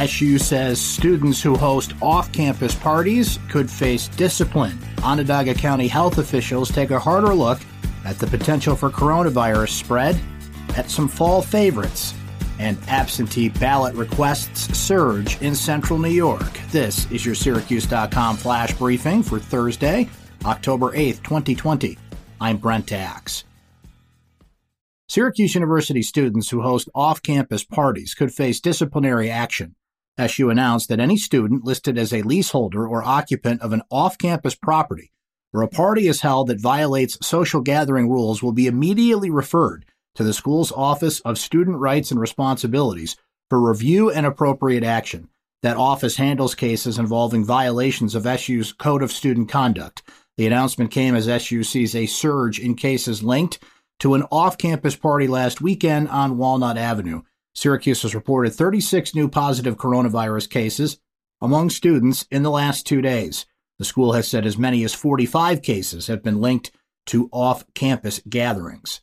SU says students who host off campus parties could face discipline. Onondaga County health officials take a harder look at the potential for coronavirus spread, at some fall favorites, and absentee ballot requests surge in central New York. This is your Syracuse.com flash briefing for Thursday, October 8th, 2020. I'm Brent Axe. Syracuse University students who host off campus parties could face disciplinary action SU announced that any student listed as a leaseholder or occupant of an off campus property where a party is held that violates social gathering rules will be immediately referred to the school's Office of Student Rights and Responsibilities for review and appropriate action. That office handles cases involving violations of SU's Code of Student Conduct. The announcement came as SU sees a surge in cases linked to an off campus party last weekend on Walnut Avenue. Syracuse has reported 36 new positive coronavirus cases among students in the last two days. The school has said as many as 45 cases have been linked to off campus gatherings.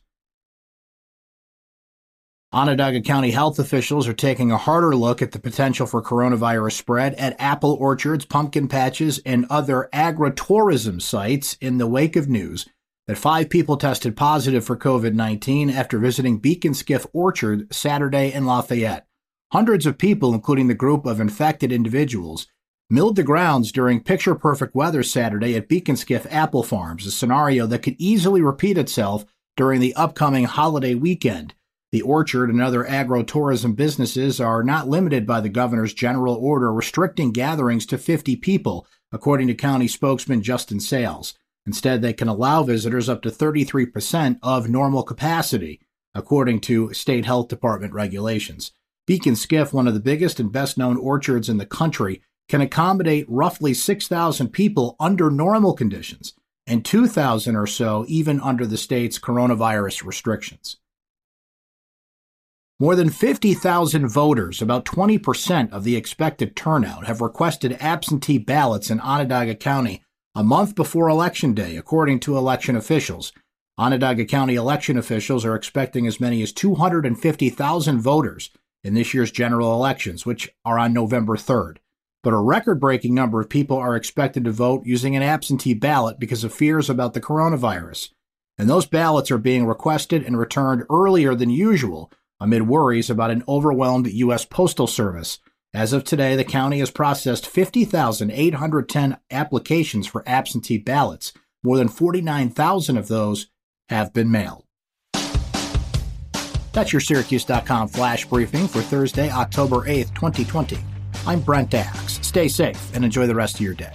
Onondaga County health officials are taking a harder look at the potential for coronavirus spread at apple orchards, pumpkin patches, and other agritourism sites in the wake of news that five people tested positive for COVID 19 after visiting Beak and Skiff Orchard Saturday in Lafayette. Hundreds of people, including the group of infected individuals, milled the grounds during picture perfect weather Saturday at Beak and Skiff Apple Farms, a scenario that could easily repeat itself during the upcoming holiday weekend. The orchard and other agro-tourism businesses are not limited by the governor's general order restricting gatherings to 50 people, according to county spokesman Justin Sayles. Instead, they can allow visitors up to 33% of normal capacity, according to state health department regulations. Beak and Skiff, one of the biggest and best known orchards in the country, can accommodate roughly 6,000 people under normal conditions and 2,000 or so even under the state's coronavirus restrictions. More than 50,000 voters, about 20% of the expected turnout, have requested absentee ballots in Onondaga County a month before Election Day, according to election officials. Onondaga County election officials are expecting as many as 250,000 voters in this year's general elections, which are on November 3rd. But a record breaking number of people are expected to vote using an absentee ballot because of fears about the coronavirus. And those ballots are being requested and returned earlier than usual amid worries about an overwhelmed U.S. Postal Service as of today, the county has processed 50,810 applications for absentee ballots. More than 49,000 of those have been mailed. That's your Syracuse.com flash briefing for Thursday, October 8th, 2020. I'm Brent Axe. Stay safe and enjoy the rest of your day.